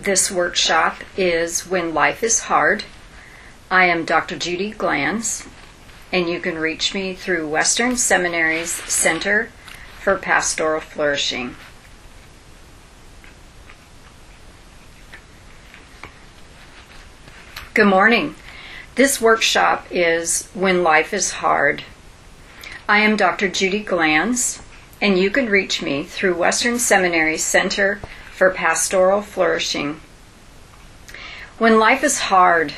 This workshop is When Life is Hard. I am Dr. Judy Glanz, and you can reach me through Western Seminary's Center for Pastoral Flourishing. Good morning. This workshop is When Life is Hard. I am Dr. Judy Glanz, and you can reach me through Western Seminary's Center for Pastoral Flourishing. When life is hard,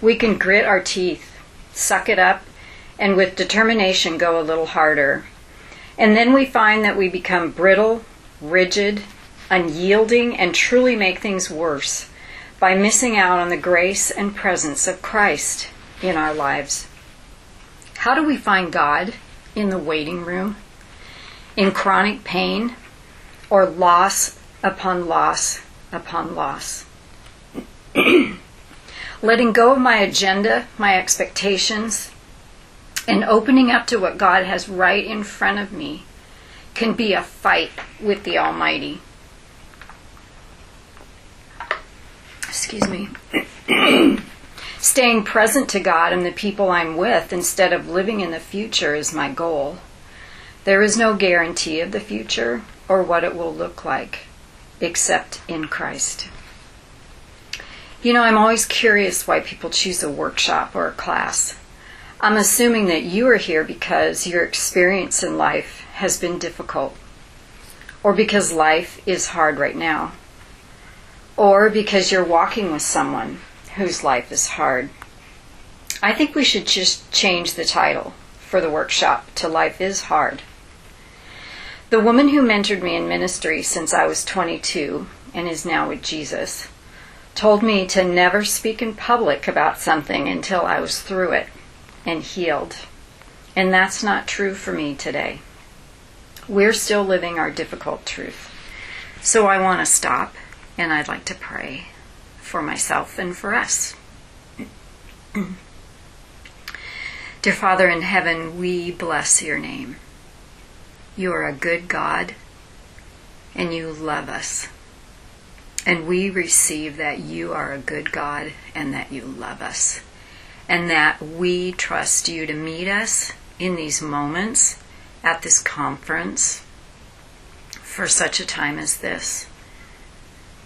we can grit our teeth, suck it up, and with determination go a little harder. And then we find that we become brittle, rigid, unyielding, and truly make things worse by missing out on the grace and presence of Christ in our lives. How do we find God in the waiting room, in chronic pain, or loss upon loss upon loss? Letting go of my agenda, my expectations, and opening up to what God has right in front of me can be a fight with the Almighty. excuse me, staying present to God and the people I'm with instead of living in the future is my goal. There is no guarantee of the future or what it will look like except in Christ. You know, I'm always curious why people choose a workshop or a class. I'm assuming that you are here because your experience in life has been difficult or because life is hard right now or because you're walking with someone whose life is hard. I think we should just change the title for the workshop to Life is Hard. The woman who mentored me in ministry since I was 22 and is now with Jesus told me to never speak in public about something until I was through it and healed. And that's not true for me today. We're still living our difficult truth. So I want to stop and I'd like to pray for myself and for us. Dear Father in heaven, we bless your name. You are a good God and you love us. And we receive that you are a good God and that you love us. And that we trust you to meet us in these moments at this conference for such a time as this.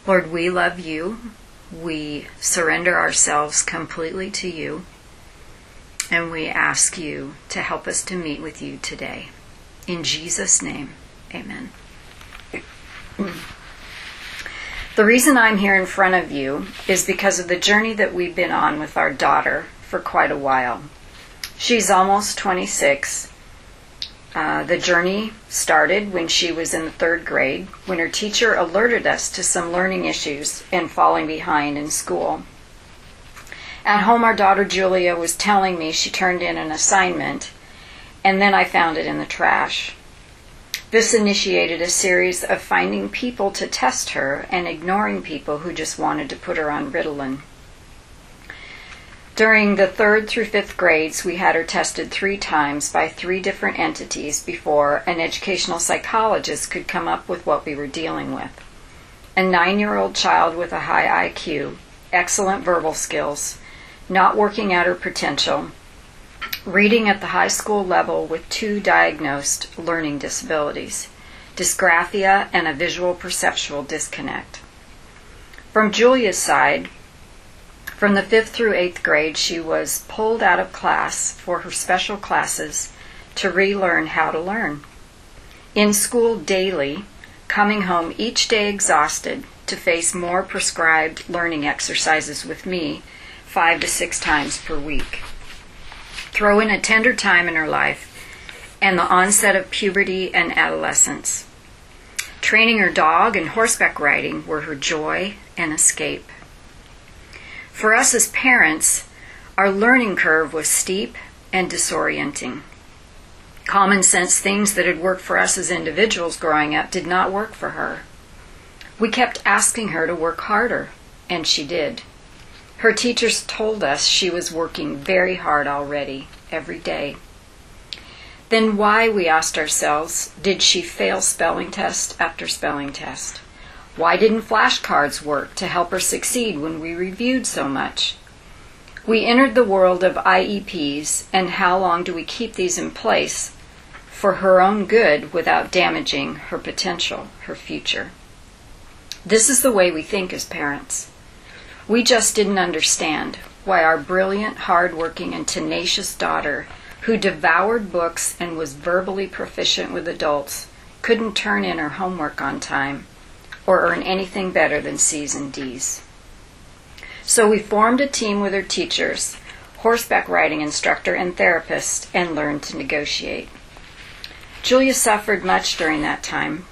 Lord, we love you. We surrender ourselves completely to you. And we ask you to help us to meet with you today. In Jesus' name, amen. The reason I'm here in front of you is because of the journey that we've been on with our daughter for quite a while. She's almost 26 uh, the journey started when she was in the third grade, when her teacher alerted us to some learning issues and falling behind in school. At home, our daughter Julia was telling me she turned in an assignment, and then I found it in the trash. This initiated a series of finding people to test her and ignoring people who just wanted to put her on Ritalin. During the third through fifth grades, we had her tested three times by three different entities before an educational psychologist could come up with what we were dealing with. A nine year old child with a high IQ, excellent verbal skills, not working at her potential, reading at the high school level with two diagnosed learning disabilities dysgraphia and a visual perceptual disconnect. From Julia's side, from the fifth through eighth grade, she was pulled out of class for her special classes to relearn how to learn. In school daily, coming home each day exhausted to face more prescribed learning exercises with me five to six times per week. Throw in a tender time in her life and the onset of puberty and adolescence. Training her dog and horseback riding were her joy and escape. For us as parents, our learning curve was steep and disorienting. Common sense things that had worked for us as individuals growing up did not work for her. We kept asking her to work harder, and she did. Her teachers told us she was working very hard already, every day. Then why, we asked ourselves, did she fail spelling test after spelling test? Why didn't flashcards work to help her succeed when we reviewed so much? We entered the world of IEPs, and how long do we keep these in place for her own good without damaging her potential, her future? This is the way we think as parents. We just didn't understand why our brilliant, hard-working, and tenacious daughter, who devoured books and was verbally proficient with adults, couldn't turn in her homework on time or earn anything better than C's and D's. So we formed a team with her teachers, horseback riding instructor, and therapist, and learned to negotiate. Julia suffered much during that time.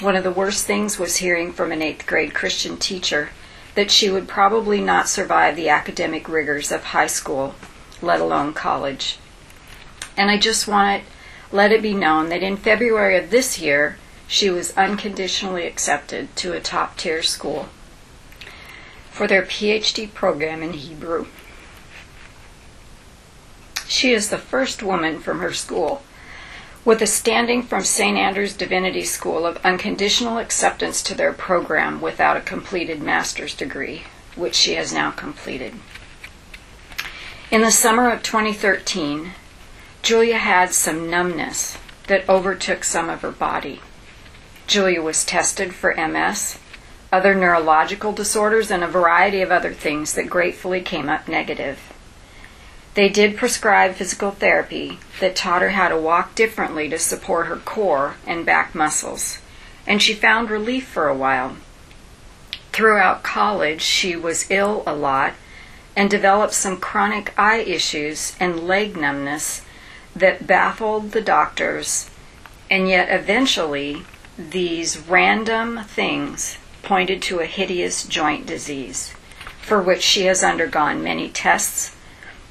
One of the worst things was hearing from an eighth grade Christian teacher that she would probably not survive the academic rigors of high school, let alone college. And I just want to let it be known that in February of this year, she was unconditionally accepted to a top tier school for their PhD program in Hebrew. She is the first woman from her school with a standing from St. Andrew's Divinity School of unconditional acceptance to their program without a completed master's degree, which she has now completed. In the summer of 2013, Julia had some numbness that overtook some of her body. Julia was tested for MS, other neurological disorders, and a variety of other things that gratefully came up negative. They did prescribe physical therapy that taught her how to walk differently to support her core and back muscles, and she found relief for a while. Throughout college, she was ill a lot and developed some chronic eye issues and leg numbness that baffled the doctors, and yet eventually these random things pointed to a hideous joint disease for which she has undergone many tests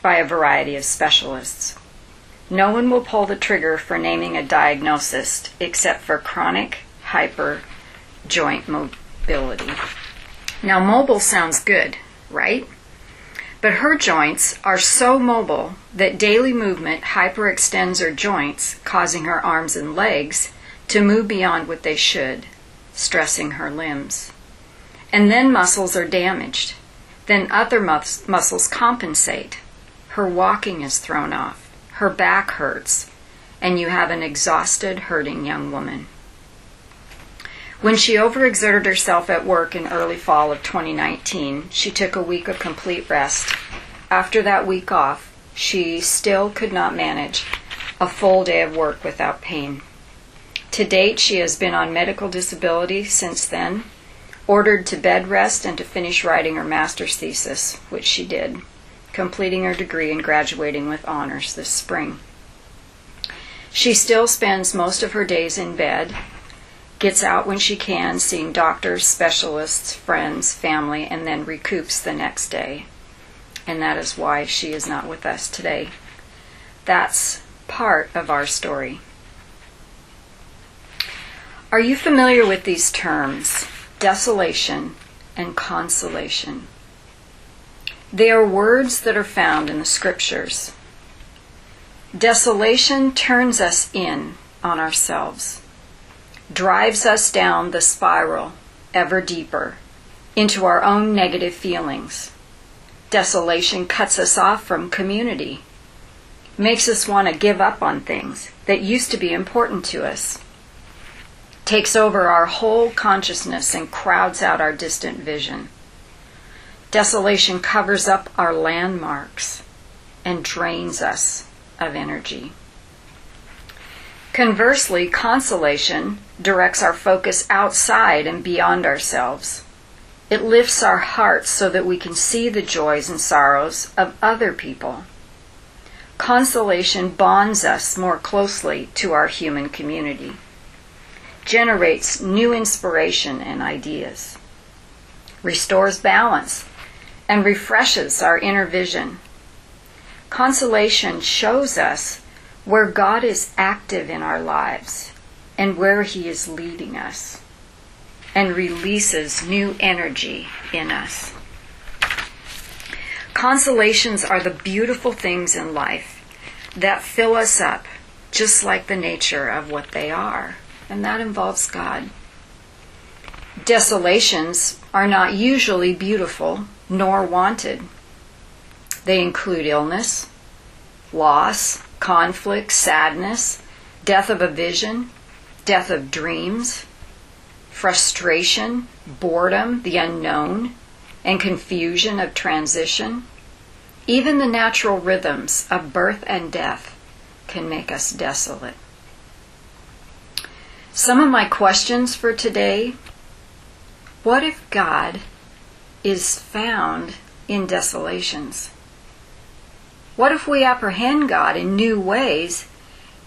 by a variety of specialists. No one will pull the trigger for naming a diagnosis except for chronic hyper joint mobility. Now, mobile sounds good, right? But her joints are so mobile that daily movement hyperextends her joints, causing her arms and legs to move beyond what they should, stressing her limbs. And then muscles are damaged. Then other mus- muscles compensate, her walking is thrown off, her back hurts, and you have an exhausted, hurting young woman. When she overexerted herself at work in early fall of 2019, she took a week of complete rest. After that week off, she still could not manage a full day of work without pain. To date, she has been on medical disability since then, ordered to bed rest and to finish writing her master's thesis, which she did completing her degree and graduating with honors this spring. She still spends most of her days in bed, gets out when she can, seeing doctors, specialists, friends, family, and then recoups the next day. And that is why she is not with us today. That's part of our story. Are you familiar with these terms, desolation and consolation? They are words that are found in the scriptures. Desolation turns us in on ourselves, drives us down the spiral ever deeper into our own negative feelings. Desolation cuts us off from community, makes us want to give up on things that used to be important to us, takes over our whole consciousness and crowds out our distant vision. Desolation covers up our landmarks and drains us of energy. Conversely, consolation directs our focus outside and beyond ourselves. It lifts our hearts so that we can see the joys and sorrows of other people. Consolation bonds us more closely to our human community, generates new inspiration and ideas, restores balance and refreshes our inner vision. Consolation shows us where God is active in our lives and where He is leading us and releases new energy in us. Consolations are the beautiful things in life that fill us up just like the nature of what they are, and that involves God. Desolations are not usually beautiful nor wanted. They include illness, loss, conflict, sadness, death of a vision, death of dreams, frustration, boredom, the unknown, and confusion of transition. Even the natural rhythms of birth and death can make us desolate. Some of my questions for today what if God is found in desolations? What if we apprehend God in new ways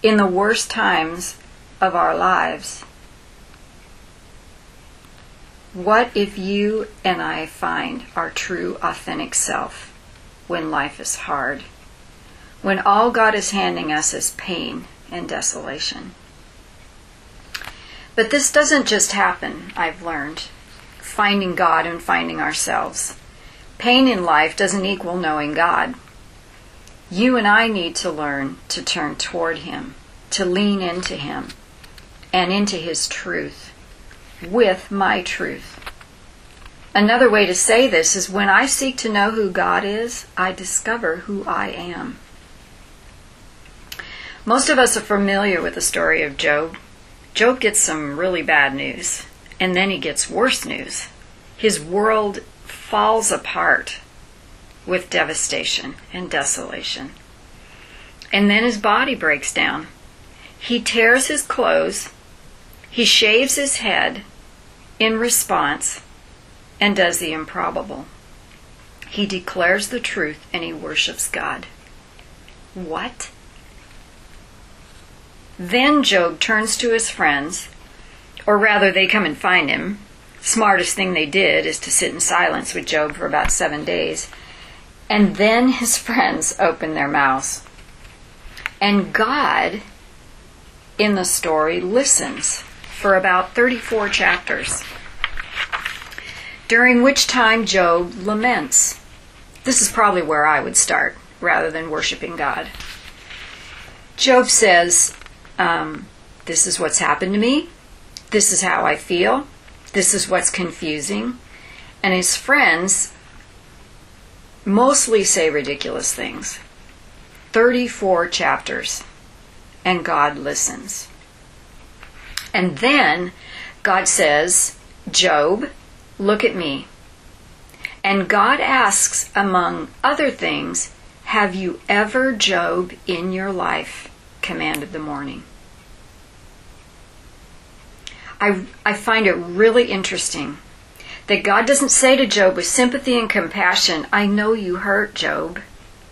in the worst times of our lives? What if you and I find our true, authentic self when life is hard? When all God is handing us is pain and desolation? But this doesn't just happen, I've learned. Finding God and finding ourselves. Pain in life doesn't equal knowing God. You and I need to learn to turn toward Him, to lean into Him, and into His truth, with my truth. Another way to say this is when I seek to know who God is, I discover who I am. Most of us are familiar with the story of Job. Job gets some really bad news, and then he gets worse news. His world falls apart with devastation and desolation. And then his body breaks down. He tears his clothes, he shaves his head in response, and does the improbable. He declares the truth and he worships God. What? Then Job turns to his friends, or rather, they come and find him. Smartest thing they did is to sit in silence with Job for about seven days and then his friends open their mouths. And God, in the story, listens for about 34 chapters, during which time Job laments. This is probably where I would start rather than worshiping God. Job says, um, This is what's happened to me. This is how I feel. This is what's confusing. And his friends mostly say ridiculous things. 34 chapters, and God listens. And then God says, Job, look at me. And God asks, among other things, Have you ever, Job, in your life commanded the morning? I, I find it really interesting that God doesn't say to Job with sympathy and compassion, I know you hurt, Job.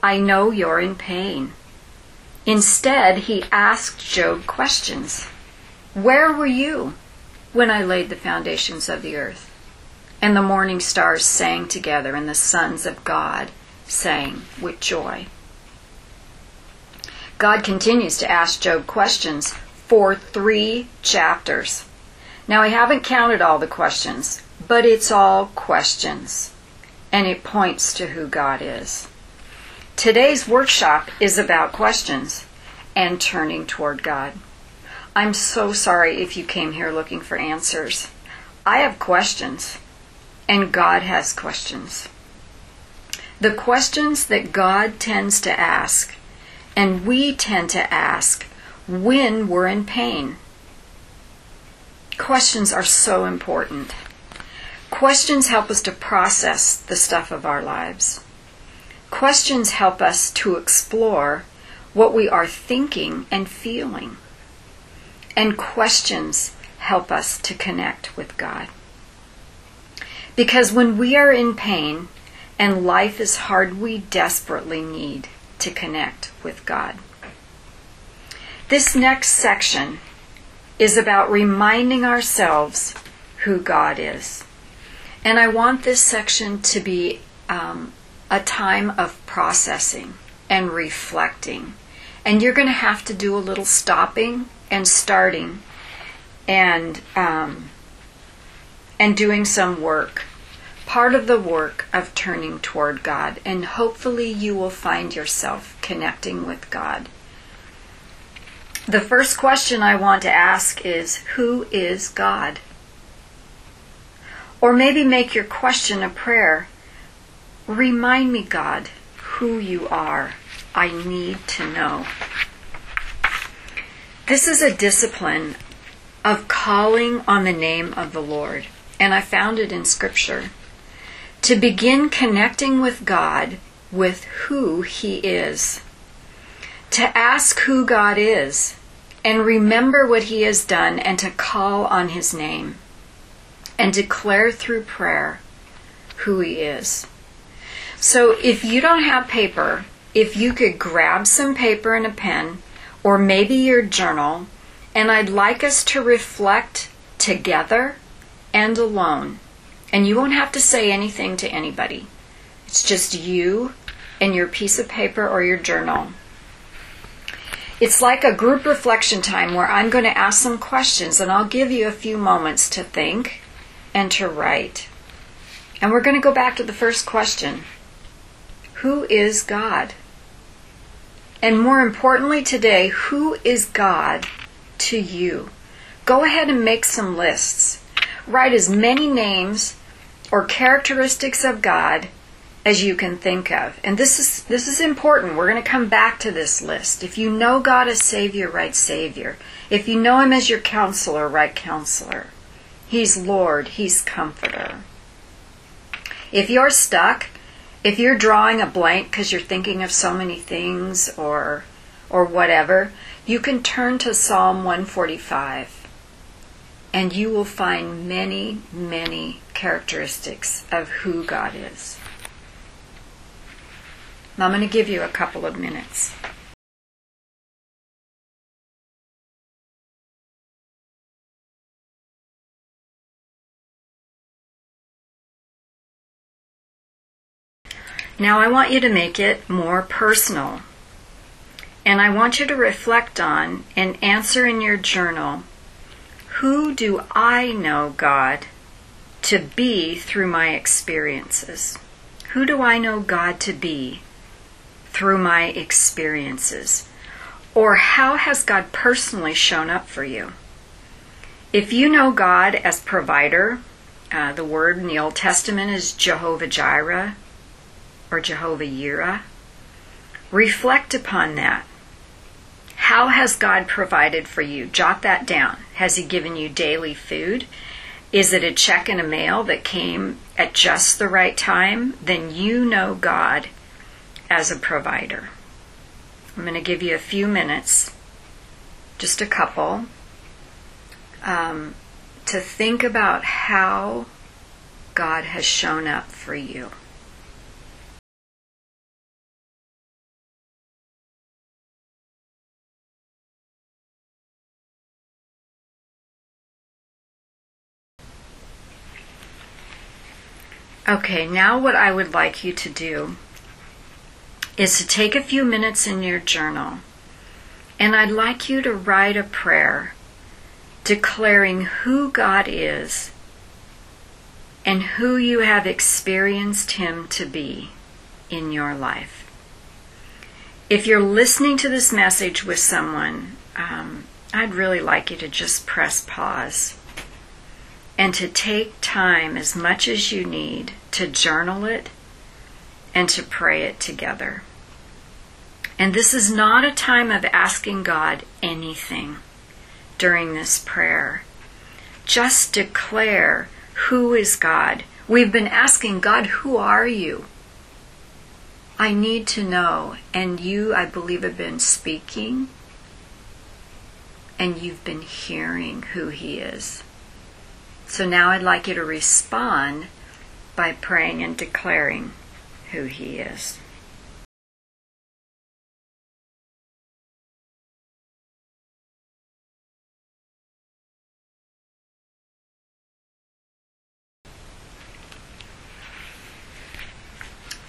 I know you're in pain. Instead, he asked Job questions. Where were you when I laid the foundations of the earth? And the morning stars sang together, and the sons of God sang with joy. God continues to ask Job questions for three chapters. Now, I haven't counted all the questions, but it's all questions, and it points to who God is. Today's workshop is about questions and turning toward God. I'm so sorry if you came here looking for answers. I have questions, and God has questions. The questions that God tends to ask, and we tend to ask when we're in pain. Questions are so important. Questions help us to process the stuff of our lives. Questions help us to explore what we are thinking and feeling. And questions help us to connect with God. Because when we are in pain and life is hard, we desperately need to connect with God. This next section is about reminding ourselves who God is. And I want this section to be um, a time of processing and reflecting. And you're going to have to do a little stopping and starting and um, and doing some work. Part of the work of turning toward God, and hopefully you will find yourself connecting with God. The first question I want to ask is Who is God? Or maybe make your question a prayer. Remind me, God, who you are. I need to know. This is a discipline of calling on the name of the Lord, and I found it in Scripture. To begin connecting with God with who He is. To ask who God is and remember what He has done and to call on His name and declare through prayer who He is. So if you don't have paper, if you could grab some paper and a pen, or maybe your journal, and I'd like us to reflect together and alone. And you won't have to say anything to anybody. It's just you and your piece of paper or your journal. It's like a group reflection time where I'm going to ask some questions and I'll give you a few moments to think and to write. And we're going to go back to the first question Who is God? And more importantly today, who is God to you? Go ahead and make some lists. Write as many names or characteristics of God as you can think of. And this is this is important. We're going to come back to this list. If you know God as Savior, write Savior. If you know him as your counselor, write counselor. He's Lord, he's comforter. If you're stuck, if you're drawing a blank because you're thinking of so many things or or whatever, you can turn to Psalm 145 and you will find many, many characteristics of who God is. Now I'm going to give you a couple of minutes. Now I want you to make it more personal. And I want you to reflect on and answer in your journal who do I know God to be through my experiences? Who do I know God to be through my experiences? Or how has God personally shown up for you? If you know God as provider, uh, the word in the Old Testament is Jehovah Jireh, or Jehovah Yireh. Reflect upon that. How has God provided for you? Jot that down. Has He given you daily food? Is it a check in a mail that came at just the right time? Then you know God as a provider. I'm going to give you a few minutes, just a couple, um, to think about how God has shown up for you. Okay, now what I would like you to do is to take a few minutes in your journal and I'd like you to write a prayer declaring who God is and who you have experienced Him to be in your life. If you're listening to this message with someone, um, I'd really like you to just press pause and to take time as much as you need to journal it and to pray it together. And this is not a time of asking God anything during this prayer. Just declare who is God. We've been asking God, who are you? I need to know. And you, I believe, have been speaking and you've been hearing who He is. So now I'd like you to respond by praying and declaring who He is.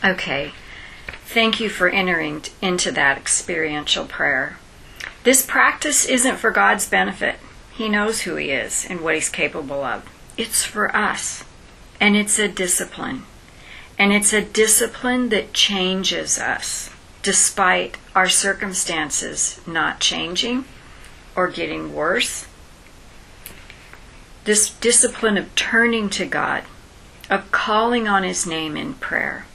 Okay, thank you for entering into that experiential prayer. This practice isn't for God's benefit. He knows who He is and what He's capable of. It's for us. And it's a discipline. And it's a discipline that changes us despite our circumstances not changing or getting worse. This discipline of turning to God of calling on His name in prayer,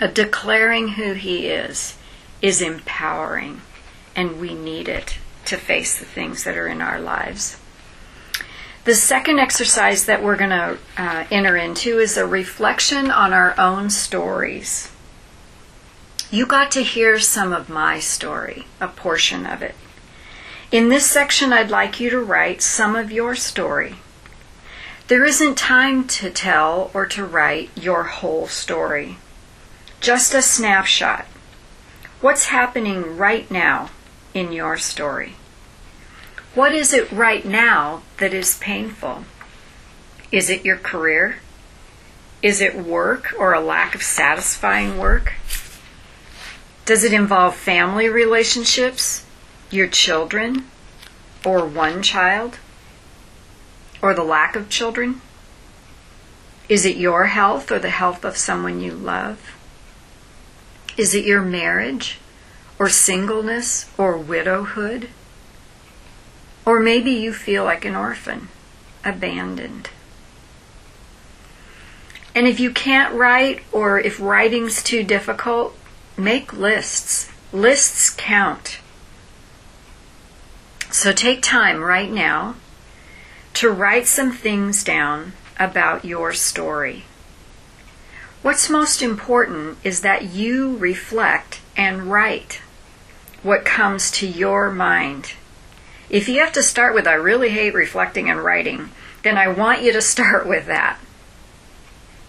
of declaring who He is, is empowering, and we need it to face the things that are in our lives. The second exercise that we're going to uh, enter into is a reflection on our own stories. You got to hear some of my story, a portion of it. In this section, I'd like you to write some of your story. There isn't time to tell or to write your whole story, just a snapshot. What's happening right now in your story? What is it right now that is painful? Is it your career? Is it work or a lack of satisfying work? Does it involve family relationships, your children, or one child, or the lack of children? Is it your health or the health of someone you love? Is it your marriage, or singleness, or widowhood? Or maybe you feel like an orphan, abandoned. And if you can't write or if writing's too difficult, make lists. Lists count. So take time right now to write some things down about your story. What's most important is that you reflect and write what comes to your mind. If you have to start with, I really hate reflecting and writing, then I want you to start with that.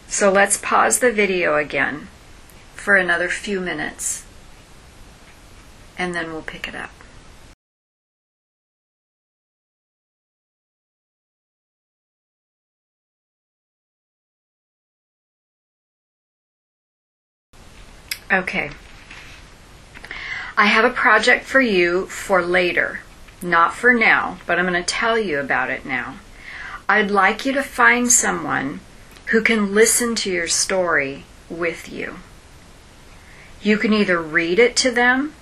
So let's pause the video again for another few minutes, and then we'll pick it up. Okay. I have a project for you for later. Not for now, but I'm going to tell you about it now. I'd like you to find someone who can listen to your story with you. You can either read it to them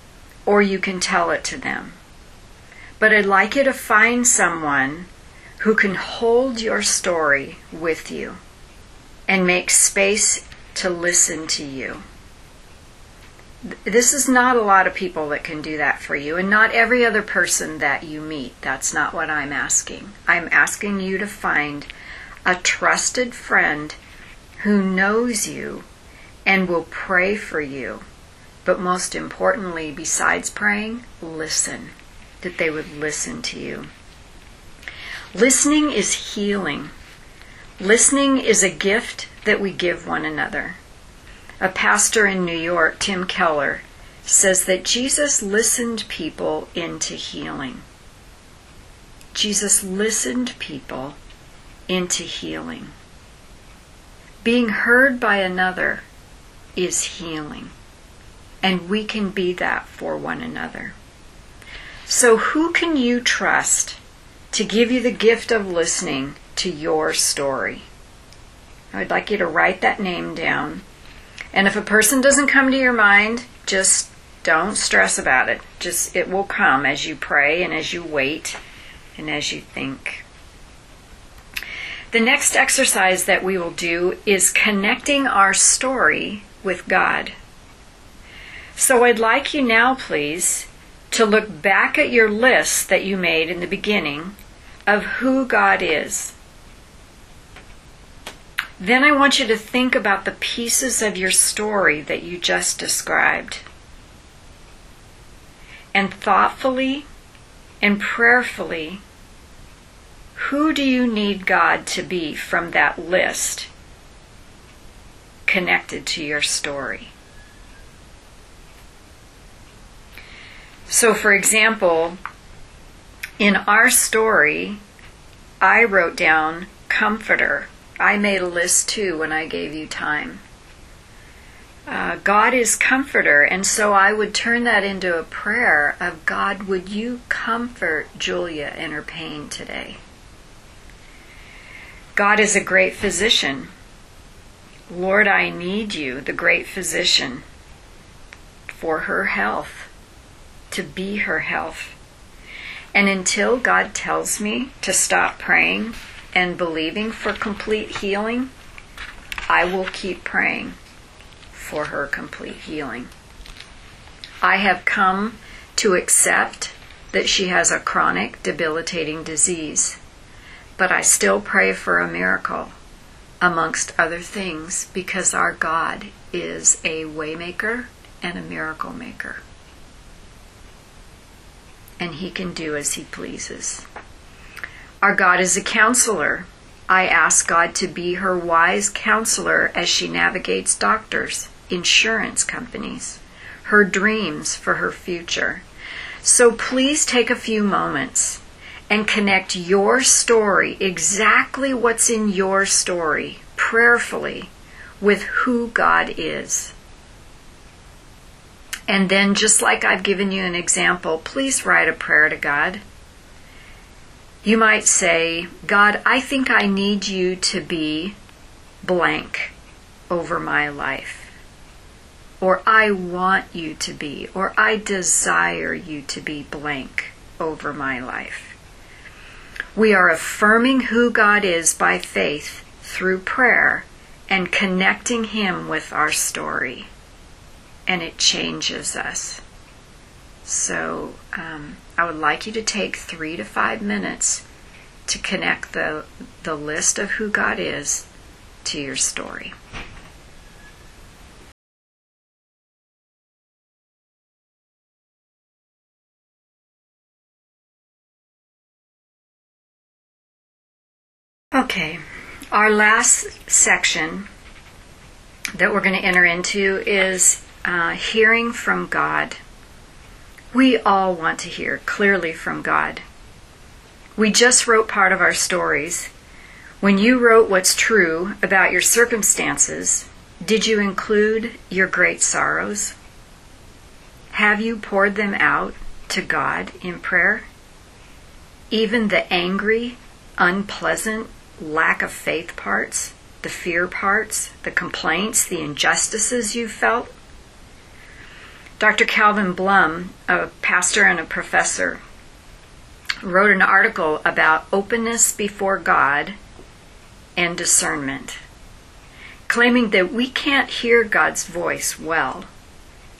or you can tell it to them. But I'd like you to find someone who can hold your story with you and make space to listen to you this is not a lot of people that can do that for you, and not every other person that you meet. That's not what I'm asking. I'm asking you to find a trusted friend who knows you and will pray for you. But most importantly, besides praying, listen, that they would listen to you. Listening is healing. Listening is a gift that we give one another. A pastor in New York, Tim Keller, says that Jesus listened people into healing. Jesus listened people into healing. Being heard by another is healing, and we can be that for one another. So, who can you trust to give you the gift of listening to your story? I'd like you to write that name down and if a person doesn't come to your mind, just don't stress about it. Just it will come as you pray and as you wait and as you think. The next exercise that we will do is connecting our story with God. So I'd like you now, please, to look back at your list that you made in the beginning of who God is. Then I want you to think about the pieces of your story that you just described. And thoughtfully and prayerfully, who do you need God to be from that list connected to your story? So, for example, in our story, I wrote down comforter I made a list too when I gave you time. Uh, God is comforter, and so I would turn that into a prayer of God, would you comfort Julia in her pain today? God is a great physician. Lord, I need you, the great physician, for her health, to be her health. And until God tells me to stop praying, and believing for complete healing, I will keep praying for her complete healing. I have come to accept that she has a chronic, debilitating disease, but I still pray for a miracle, amongst other things, because our God is a waymaker and a miracle maker. And he can do as he pleases. Our God is a counselor. I ask God to be her wise counselor as she navigates doctors, insurance companies, her dreams for her future. So please take a few moments and connect your story, exactly what's in your story, prayerfully with who God is. And then, just like I've given you an example, please write a prayer to God. You might say, God, I think I need you to be blank over my life. Or I want you to be, or I desire you to be blank over my life. We are affirming who God is by faith through prayer and connecting Him with our story. And it changes us. So um, I would like you to take three to five minutes to connect the, the list of who God is to your story. Okay, our last section that we're going to enter into is uh, hearing from God. We all want to hear clearly from God. We just wrote part of our stories. When you wrote what's true about your circumstances, did you include your great sorrows? Have you poured them out to God in prayer? Even the angry, unpleasant, lack of faith parts, the fear parts, the complaints, the injustices you felt? Dr. Calvin Blum, a pastor and a professor, wrote an article about openness before God and discernment, claiming that we can't hear God's voice well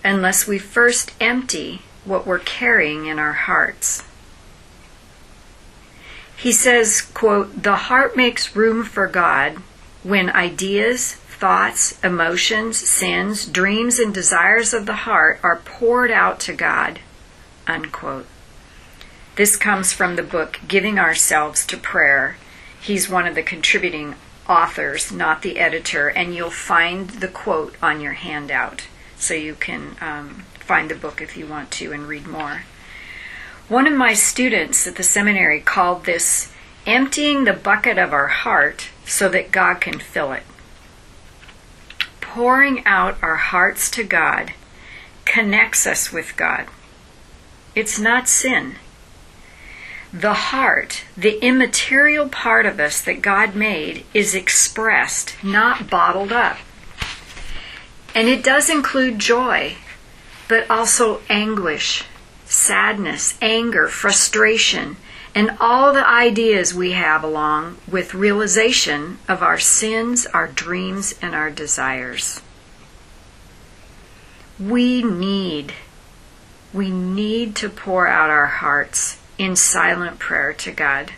unless we first empty what we're carrying in our hearts. He says, quote, "The heart makes room for God when ideas, thoughts, emotions, sins, dreams, and desires of the heart are poured out to God. Unquote. This comes from the book Giving Ourselves to Prayer. He's one of the contributing authors, not the editor, and you'll find the quote on your handout so you can um, find the book if you want to and read more. One of my students at the seminary called this emptying the bucket of our heart so that God can fill it. Pouring out our hearts to God connects us with God. It's not sin. The heart, the immaterial part of us that God made, is expressed, not bottled up. And it does include joy, but also anguish, sadness, anger, frustration, and all the ideas we have along with realization of our sins, our dreams, and our desires. We need, we need to pour out our hearts in silent prayer to God.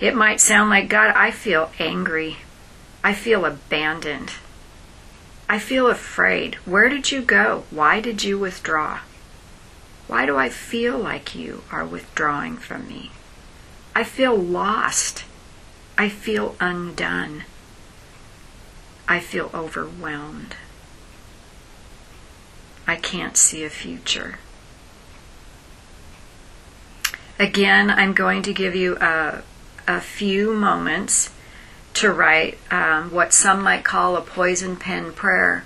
It might sound like, God, I feel angry. I feel abandoned. I feel afraid. Where did you go? Why did you withdraw? Why do I feel like you are withdrawing from me? I feel lost. I feel undone. I feel overwhelmed. I can't see a future. Again, I'm going to give you a, a few moments to write um, what some might call a poison pen prayer.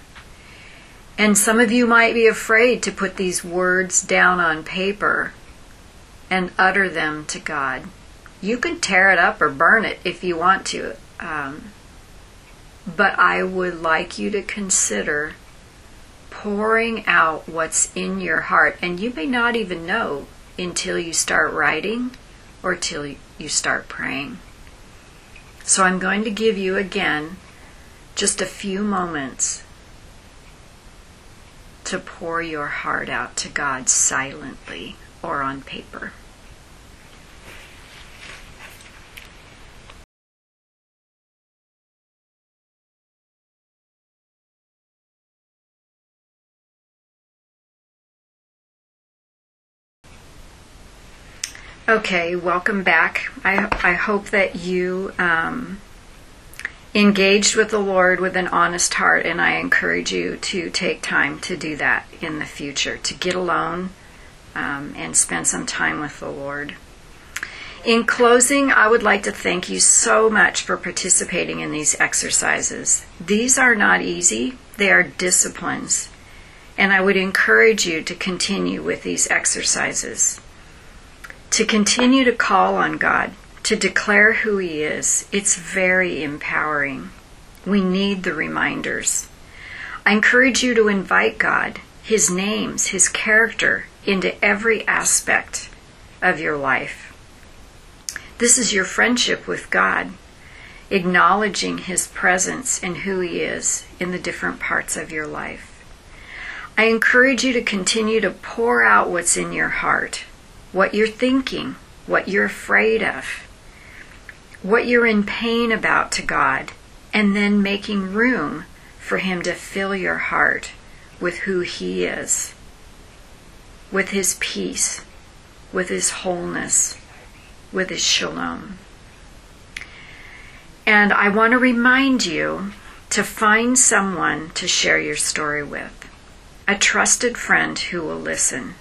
And some of you might be afraid to put these words down on paper and utter them to God. You can tear it up or burn it if you want to. Um, but I would like you to consider pouring out what's in your heart. And you may not even know until you start writing or till you start praying. So I'm going to give you again just a few moments to pour your heart out to God silently or on paper. Okay, welcome back. I, I hope that you um, engaged with the Lord with an honest heart, and I encourage you to take time to do that in the future, to get alone um, and spend some time with the Lord. In closing, I would like to thank you so much for participating in these exercises. These are not easy, they are disciplines, and I would encourage you to continue with these exercises to continue to call on God, to declare who He is, it's very empowering. We need the reminders. I encourage you to invite God, His names, His character into every aspect of your life. This is your friendship with God, acknowledging His presence and who He is in the different parts of your life. I encourage you to continue to pour out what's in your heart what you're thinking, what you're afraid of, what you're in pain about to God, and then making room for Him to fill your heart with who He is, with His peace, with His wholeness, with His shalom. And I want to remind you to find someone to share your story with, a trusted friend who will listen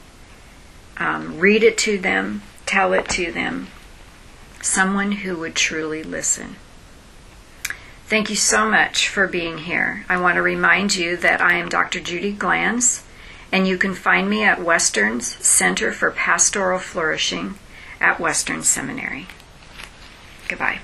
um, read it to them, tell it to them, someone who would truly listen. Thank you so much for being here. I want to remind you that I am Dr. Judy Glanz, and you can find me at Western's Center for Pastoral Flourishing at Western Seminary. Goodbye.